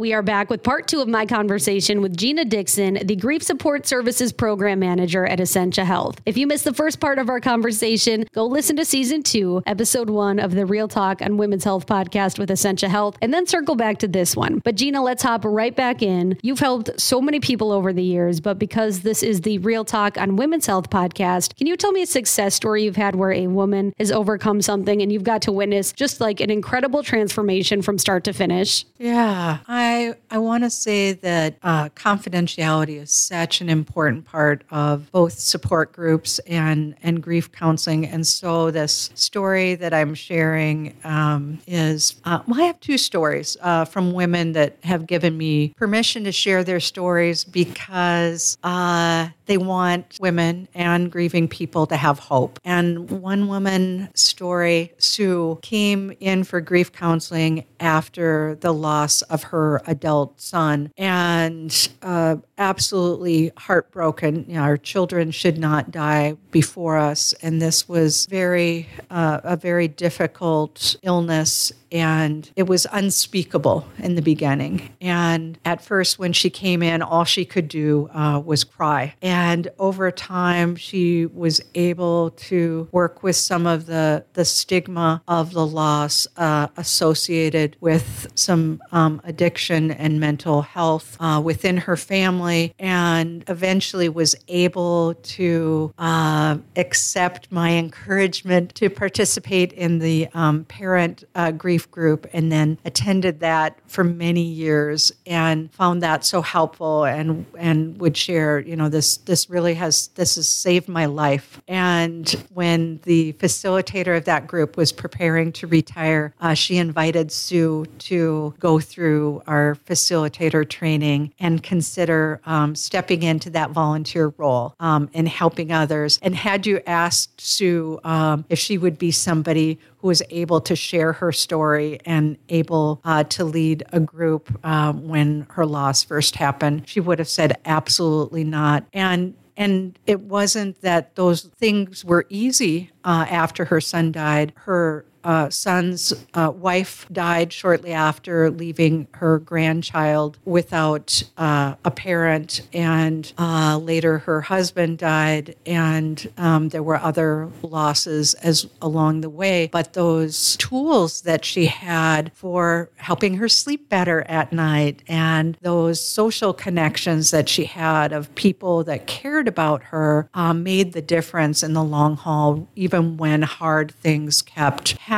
We are back with part two of my conversation with Gina Dixon, the Grief Support Services Program Manager at Essentia Health. If you missed the first part of our conversation, go listen to season two, episode one of the Real Talk on Women's Health podcast with Essentia Health, and then circle back to this one. But Gina, let's hop right back in. You've helped so many people over the years, but because this is the Real Talk on Women's Health podcast, can you tell me a success story you've had where a woman has overcome something and you've got to witness just like an incredible transformation from start to finish? Yeah, I I, I want to say that uh, confidentiality is such an important part of both support groups and, and grief counseling. And so, this story that I'm sharing um, is uh, well, I have two stories uh, from women that have given me permission to share their stories because uh, they want women and grieving people to have hope. And one woman story, Sue, came in for grief counseling after the loss of her adult son. And uh, absolutely heartbroken. You know, our children should not die before us. And this was very, uh, a very difficult illness and it was unspeakable in the beginning. And at first, when she came in, all she could do uh, was cry. And over time, she was able to work with some of the, the stigma of the loss uh, associated with some um, addiction and mental health uh, within her family, and eventually was able to uh, accept my encouragement to participate in the um, parent uh, grief grief group and then attended that for many years and found that so helpful and and would share you know this this really has this has saved my life. And when the facilitator of that group was preparing to retire uh, she invited sue to go through our facilitator training and consider um, stepping into that volunteer role um, and helping others and had you asked sue um, if she would be somebody who was able to share her story and able uh, to lead a group uh, when her loss first happened. She would have said absolutely not. And and it wasn't that those things were easy uh, after her son died. Her uh, son's uh, wife died shortly after leaving her grandchild without uh, a parent, and uh, later her husband died, and um, there were other losses as along the way. But those tools that she had for helping her sleep better at night, and those social connections that she had of people that cared about her, um, made the difference in the long haul, even when hard things kept happening.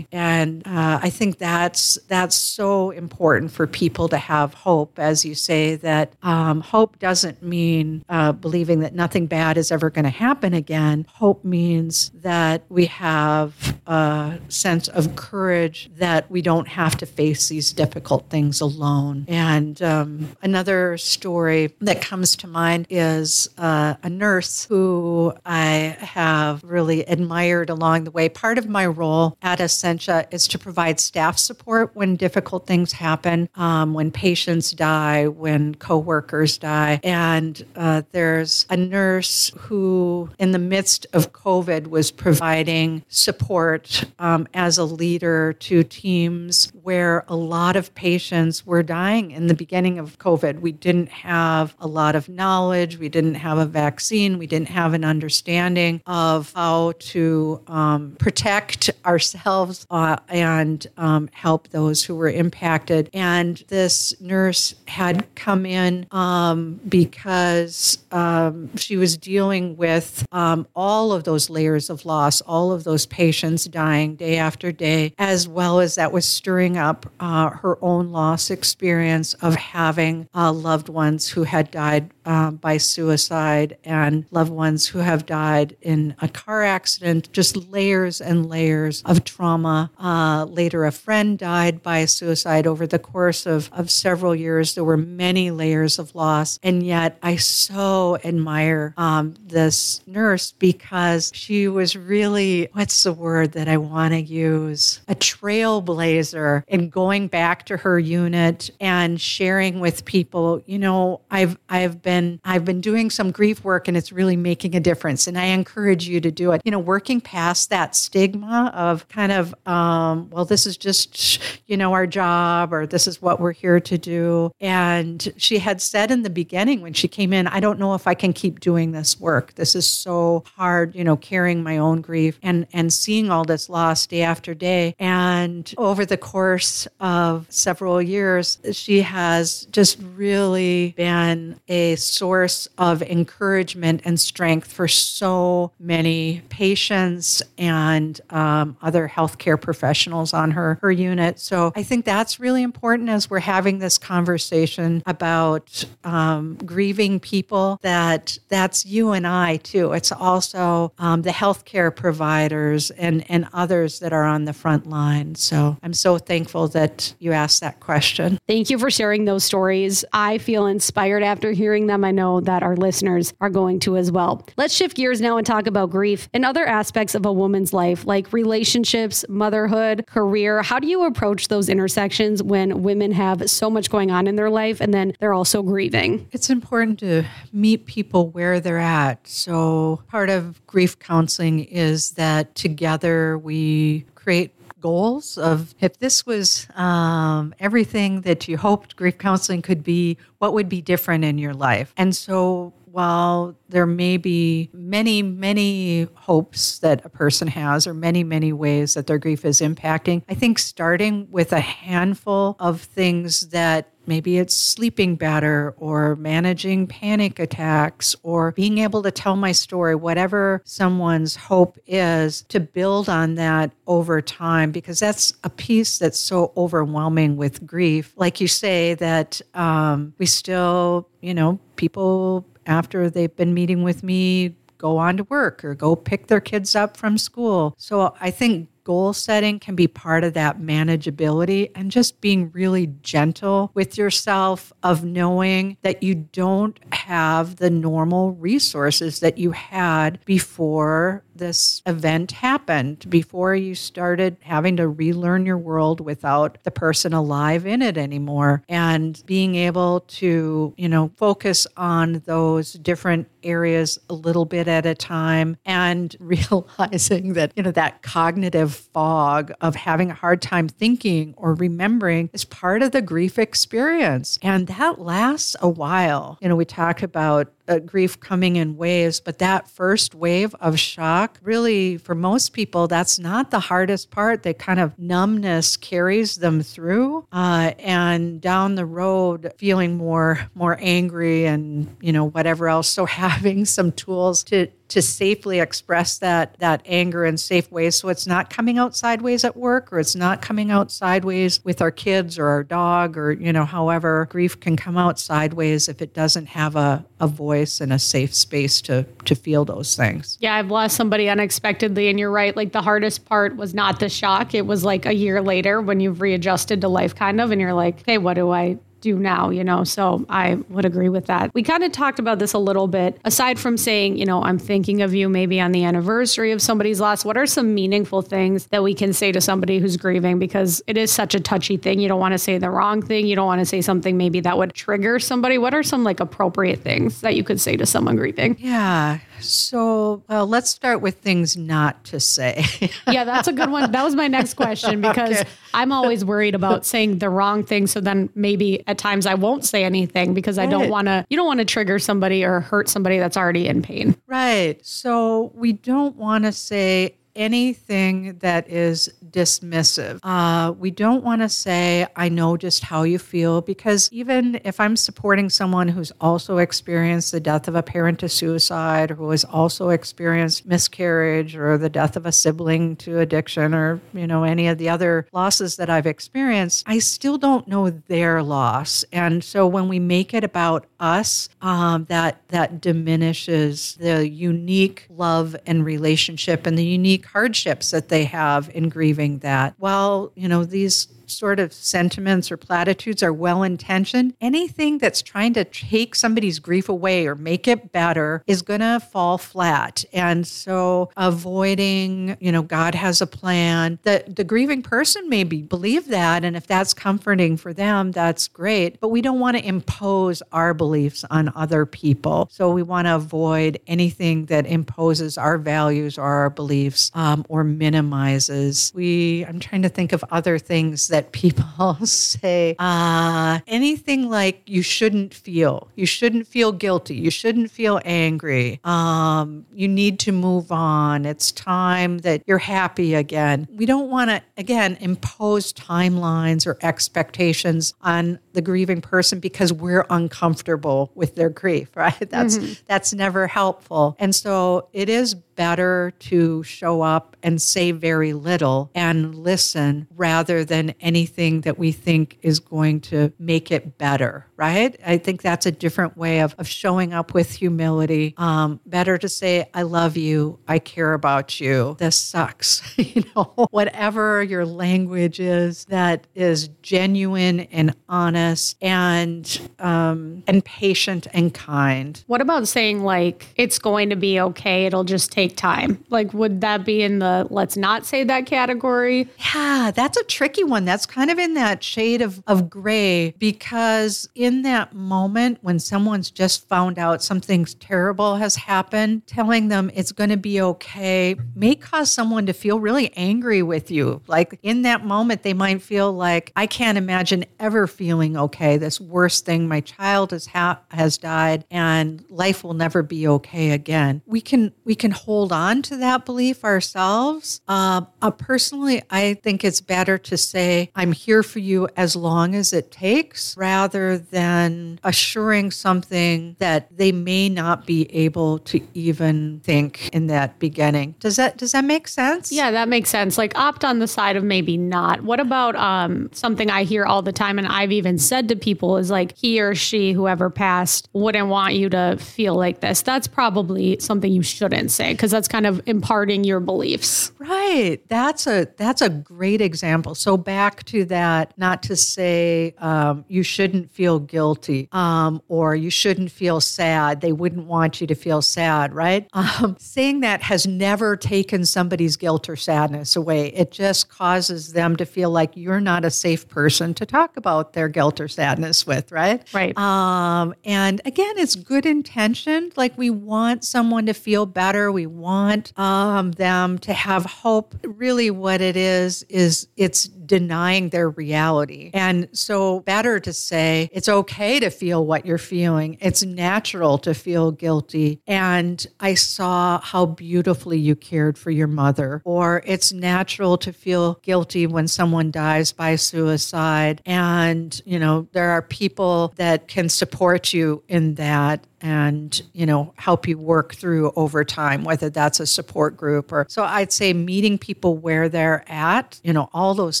And uh, I think that's that's so important for people to have hope, as you say. That um, hope doesn't mean uh, believing that nothing bad is ever going to happen again. Hope means that we have a sense of courage that we don't have to face these difficult things alone. And um, another story that comes to mind is uh, a nurse who I have really admired along the way. Part of my role at Essentia is to provide staff support when difficult things happen, um, when patients die, when coworkers die. And uh, there's a nurse who, in the midst of COVID, was providing support um, as a leader to teams where a lot of patients were dying in the beginning of COVID. We didn't have a lot of knowledge, we didn't have a vaccine, we didn't have an understanding of how to um, protect ourselves uh, and um, help those who were impacted. And this nurse had come in um, because um, she was dealing with um, all of those layers of loss, all of those patients dying day after day, as well as that was stirring up uh, her own loss experience of having uh, loved ones who had died um, by suicide and loved ones who have died in a car accident, just layers and layers of trauma. Uh, later, a friend died by suicide over the course of, of several years. There were many layers of loss. And yet, I so admire um, this nurse because she was really, what's the word that I want to use? A trailblazer in going back to her unit and sharing with people, you know, I've, I've been been I've been doing some grief work and it's really making a difference. And I encourage you to do it. You know, working past that stigma of kind of, um, well, this is just, you know, our job or this is what we're here to do. And she had said in the beginning when she came in, I don't know if I can keep doing this work. This is so hard, you know, carrying my own grief and and seeing all this loss day after day. And over the course of several years, she has just really been a source of encouragement and strength for so many patients and um, other healthcare professionals on her her unit. So I think that's really important as we're having this conversation about um, grieving people. That that's you and I too. It's also um, the healthcare providers and and others that are on the front line. So I'm so thankful that you asked that question. Thank you for sharing those stories. I feel inspired after hearing them. I know that our listeners are going to as well. Let's shift gears now and talk about grief and other aspects of a woman's life, like relationships, motherhood, career. How do you approach those intersections when women have so much going on in their life and then they're also grieving? It's important to meet people where they're at. So, part of grief counseling is that together we create goals of if this was um, everything that you hoped grief counseling could be, what would be different in your life? And so while there may be many, many hopes that a person has, or many, many ways that their grief is impacting, I think starting with a handful of things that Maybe it's sleeping better or managing panic attacks or being able to tell my story, whatever someone's hope is, to build on that over time, because that's a piece that's so overwhelming with grief. Like you say, that um, we still, you know, people after they've been meeting with me go on to work or go pick their kids up from school. So I think goal setting can be part of that manageability and just being really gentle with yourself of knowing that you don't have the normal resources that you had before this event happened, before you started having to relearn your world without the person alive in it anymore and being able to, you know, focus on those different areas a little bit at a time and realizing that, you know, that cognitive fog of having a hard time thinking or remembering is part of the grief experience. And that lasts a while. You know, we talk about uh, grief coming in waves, but that first wave of shock, really, for most people, that's not the hardest part. The kind of numbness carries them through, uh, and down the road, feeling more more angry and you know whatever else. So having some tools to to safely express that that anger in safe ways. So it's not coming out sideways at work or it's not coming out sideways with our kids or our dog or you know however grief can come out sideways if it doesn't have a, a voice and a safe space to to feel those things. Yeah i've lost somebody unexpectedly and you're right like the hardest part was not the shock. It was like a year later when you've readjusted to life kind of and you're like okay what do i do now, you know? So I would agree with that. We kind of talked about this a little bit. Aside from saying, you know, I'm thinking of you maybe on the anniversary of somebody's loss, what are some meaningful things that we can say to somebody who's grieving? Because it is such a touchy thing. You don't want to say the wrong thing. You don't want to say something maybe that would trigger somebody. What are some like appropriate things that you could say to someone grieving? Yeah. So, well, let's start with things not to say. yeah, that's a good one. That was my next question because okay. I'm always worried about saying the wrong thing. So then maybe at times I won't say anything because right. I don't want to, you don't want to trigger somebody or hurt somebody that's already in pain. Right. So we don't want to say anything that is dismissive. Uh, we don't want to say, I know just how you feel, because even if I'm supporting someone who's also experienced the death of a parent to suicide, or who has also experienced miscarriage, or the death of a sibling to addiction, or, you know, any of the other losses that I've experienced, I still don't know their loss. And so when we make it about us, um, that, that diminishes the unique love and relationship and the unique hardships that they have in grieving that. While, you know, these sort of sentiments or platitudes are well intentioned, anything that's trying to take somebody's grief away or make it better is going to fall flat. And so avoiding, you know, God has a plan. The the grieving person maybe believe that and if that's comforting for them, that's great. But we don't want to impose our beliefs on other people. So we want to avoid anything that imposes our values or our beliefs um, or minimizes. We I'm trying to think of other things that people say. Uh, anything like you shouldn't feel. You shouldn't feel guilty. You shouldn't feel angry. Um, you need to move on. It's time that you're happy again. We don't want to, again, impose timelines or expectations on the grieving person because we're uncomfortable with their grief, right? That's mm-hmm. that's never helpful. And so it is better to show up and say very little and listen rather than anything that we think is going to make it better, right? I think that's a different way of, of showing up with humility. Um, better to say, I love you, I care about you, this sucks. you know, whatever your language is that is genuine and honest and um, and patient and kind. What about saying like it's going to be okay, it'll just take take time? Like, would that be in the let's not say that category? Yeah, that's a tricky one. That's kind of in that shade of, of gray because in that moment when someone's just found out something terrible has happened, telling them it's going to be okay may cause someone to feel really angry with you. Like in that moment, they might feel like, I can't imagine ever feeling okay. This worst thing, my child has, ha- has died and life will never be okay again. We can, we can hold on to that belief ourselves. Uh, uh, personally, I think it's better to say, I'm here for you as long as it takes, rather than assuring something that they may not be able to even think in that beginning. Does that does that make sense? Yeah, that makes sense. Like opt on the side of maybe not. What about um, something I hear all the time, and I've even said to people is like he or she, whoever passed, wouldn't want you to feel like this. That's probably something you shouldn't say because that's kind of imparting your beliefs. Right. That's a that's a great example. So back to that, not to say um, you shouldn't feel guilty um, or you shouldn't feel sad. They wouldn't want you to feel sad, right? Um, saying that has never taken somebody's guilt or sadness away. It just causes them to feel like you're not a safe person to talk about their guilt or sadness with, right? Right. Um, and again, it's good intention. Like we want someone to feel better. We want um, them to have hope. Really, what it is, is it's denying their reality. And so, better to say it's okay to feel what you're feeling. It's natural to feel guilty. And I saw how beautifully you cared for your mother. Or it's natural to feel guilty when someone dies by suicide. And, you know, there are people that can support you in that and you know help you work through over time whether that's a support group or so i'd say meeting people where they're at you know all those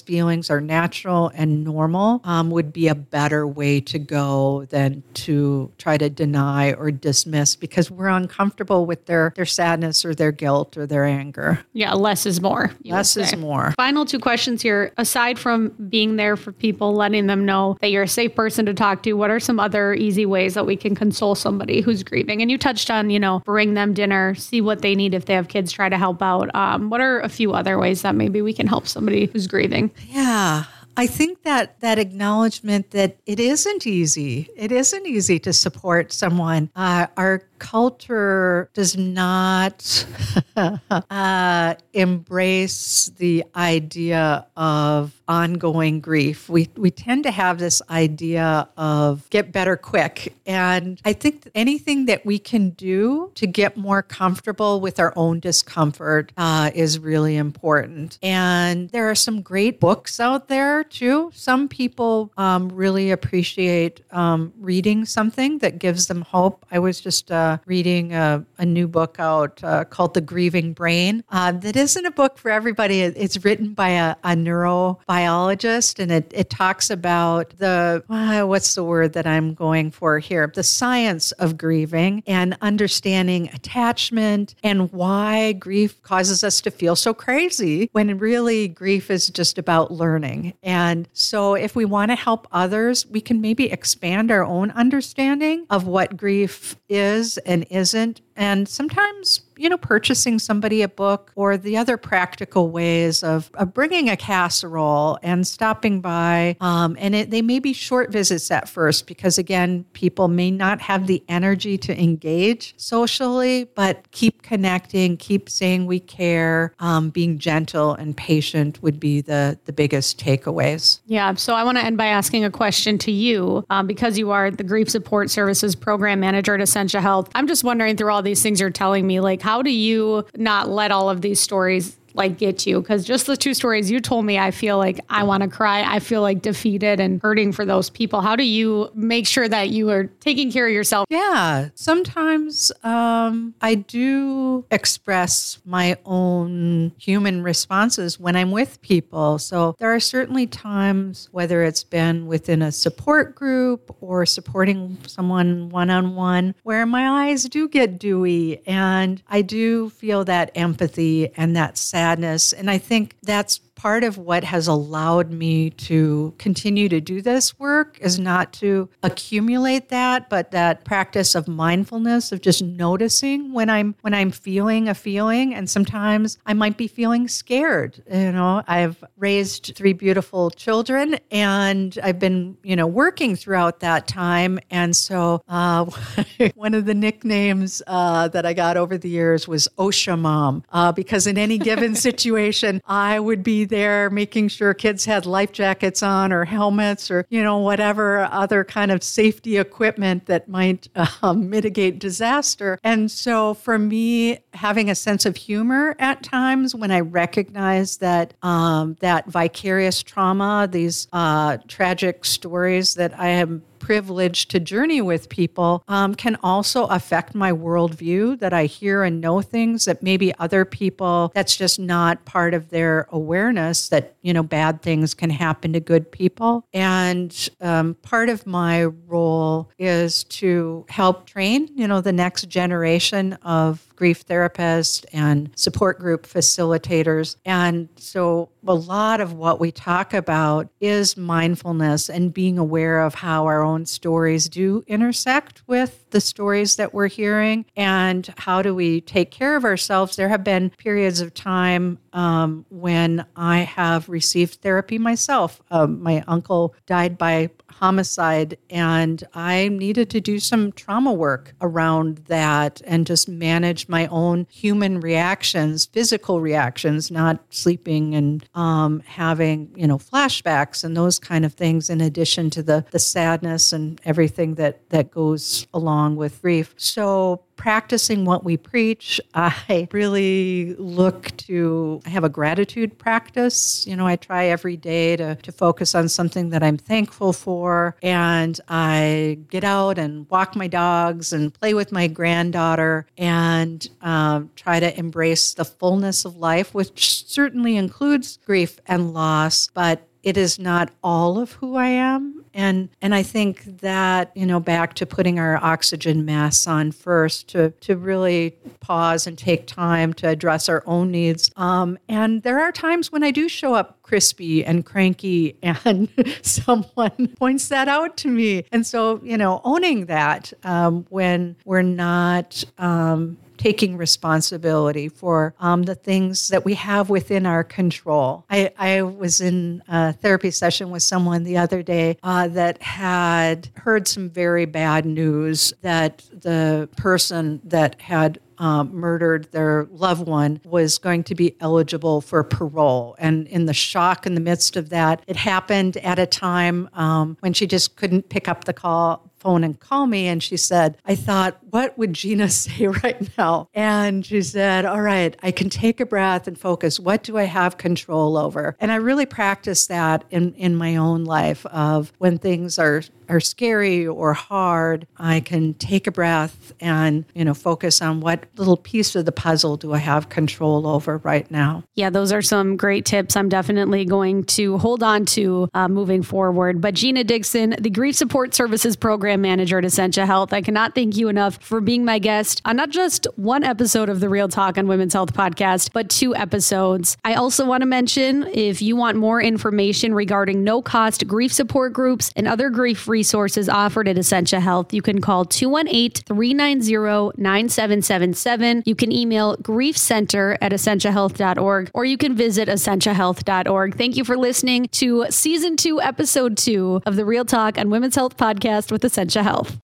feelings are natural and normal um, would be a better way to go than to try to deny or dismiss because we're uncomfortable with their their sadness or their guilt or their anger. Yeah less is more less is more. Final two questions here. Aside from being there for people letting them know that you're a safe person to talk to what are some other easy ways that we can console somebody somebody who's grieving. And you touched on, you know, bring them dinner, see what they need if they have kids, try to help out. Um, what are a few other ways that maybe we can help somebody who's grieving? Yeah. I think that that acknowledgement that it isn't easy. It isn't easy to support someone. Uh, our culture does not uh, embrace the idea of ongoing grief. We we tend to have this idea of get better quick, and I think anything that we can do to get more comfortable with our own discomfort uh, is really important. And there are some great books out there too. Some people um, really appreciate um, reading something that gives them hope. I was just uh, reading a, a, new book out uh, called The Grieving Brain. Uh, that isn't a book for everybody. It's written by a, a neurobiologist, and it, it talks about the uh, what's the word that I'm going for here? The science of grieving and understanding attachment and why grief causes us to feel so crazy when really grief is just about learning. And And so, if we want to help others, we can maybe expand our own understanding of what grief is and isn't. And sometimes you know, purchasing somebody a book or the other practical ways of, of bringing a casserole and stopping by. Um, and it, they may be short visits at first because, again, people may not have the energy to engage socially, but keep connecting, keep saying we care, um, being gentle and patient would be the, the biggest takeaways. Yeah. So I want to end by asking a question to you um, because you are the Grief Support Services Program Manager at Essentia Health. I'm just wondering through all these things you're telling me, like, how do you not let all of these stories like get you. Because just the two stories you told me i feel like i want to cry. I feel like defeated and hurting for those people. How do you make sure that you are taking care of yourself? Yeah. Sometimes um, i do express my own human responses when i'm with people. So there are certainly times whether it's been within a support group or supporting someone one-on-one where my eyes do get dewy and i do feel that empathy and that sadness sadness. And I think that's part of what has allowed me to continue to do this work is not to accumulate that but that practice of mindfulness of just noticing when i'm when i'm feeling a feeling. And sometimes i might be feeling scared you know. I've raised three beautiful children and i've been you know working throughout that time. And so uh, one of the nicknames uh, that i got over the years was OSHA mom uh, because in any given situation i would there making sure kids had life jackets on or helmets or, you know, whatever other kind of safety equipment that might uh, mitigate disaster. And so for me, having a sense of humor at times when I recognize that um, that vicarious trauma, these uh, tragic stories that I am privilege to journey with people um, can also affect my worldview that I hear and know things that maybe other people, that's just not part of their awareness that, you know, bad things can happen to good people. And um, part of my role is to help train, you know, the next generation of grief therapists and support group facilitators. And so a lot of what we talk about is mindfulness and being aware of how our own stories do intersect with the stories that we're hearing and how do we take care of ourselves. There have been periods of time um, when I have received therapy myself. Um, my uncle died by homicide, and I needed to do some trauma work around that and just manage my own human reactions, physical reactions, not sleeping and um, having you know flashbacks and those kind of things, in addition to the the sadness and everything that that goes along with grief. So practicing what we preach. I really look to have a gratitude practice. You know, I try every day to, to focus on something that I'm thankful for. And I get out and walk my dogs and play with my granddaughter and um, try to embrace the fullness of life, which certainly includes grief and loss, but it is not all of who I am and and I think that you know back to putting our oxygen masks on first to to really pause and take time to address our own needs. Um, and there are times when I do show up crispy and cranky, and someone points that out to me. And so you know owning that um, when we're not um, taking responsibility for um, the things that we have within our control. I, I, was in a therapy session with someone the other day uh, that had heard some very bad news that the person that had um, murdered their loved one was going to be eligible for parole. And in the shock in the midst of that, it happened at a time um, when she just couldn't pick up the call phone and call me. And she said, I thought, what would Gina say right now? And she said, All right, I can take a breath and focus. What do I have control over? And I really practice that in, in my own life of when things are are scary or hard, I can take a breath and, you know, focus on what little piece of the puzzle do I have control over right now. Yeah, those are some great tips I'm definitely going to hold on to uh, moving forward. But Gina Dixon, the Grief Support Services Program Manager at Essentia Health, I cannot thank you enough for being my guest on not just one episode of the Real Talk on Women's Health podcast, but two episodes. I also want to mention if you want more information regarding no cost grief support groups and other grief resources offered at Essentia Health, you can call 218 390 9777. You can email griefcenter at essentiahealth.org or you can visit essentiahealth.org. Thank you for listening to season two, episode two of the Real Talk on Women's Health podcast with Essentia Health.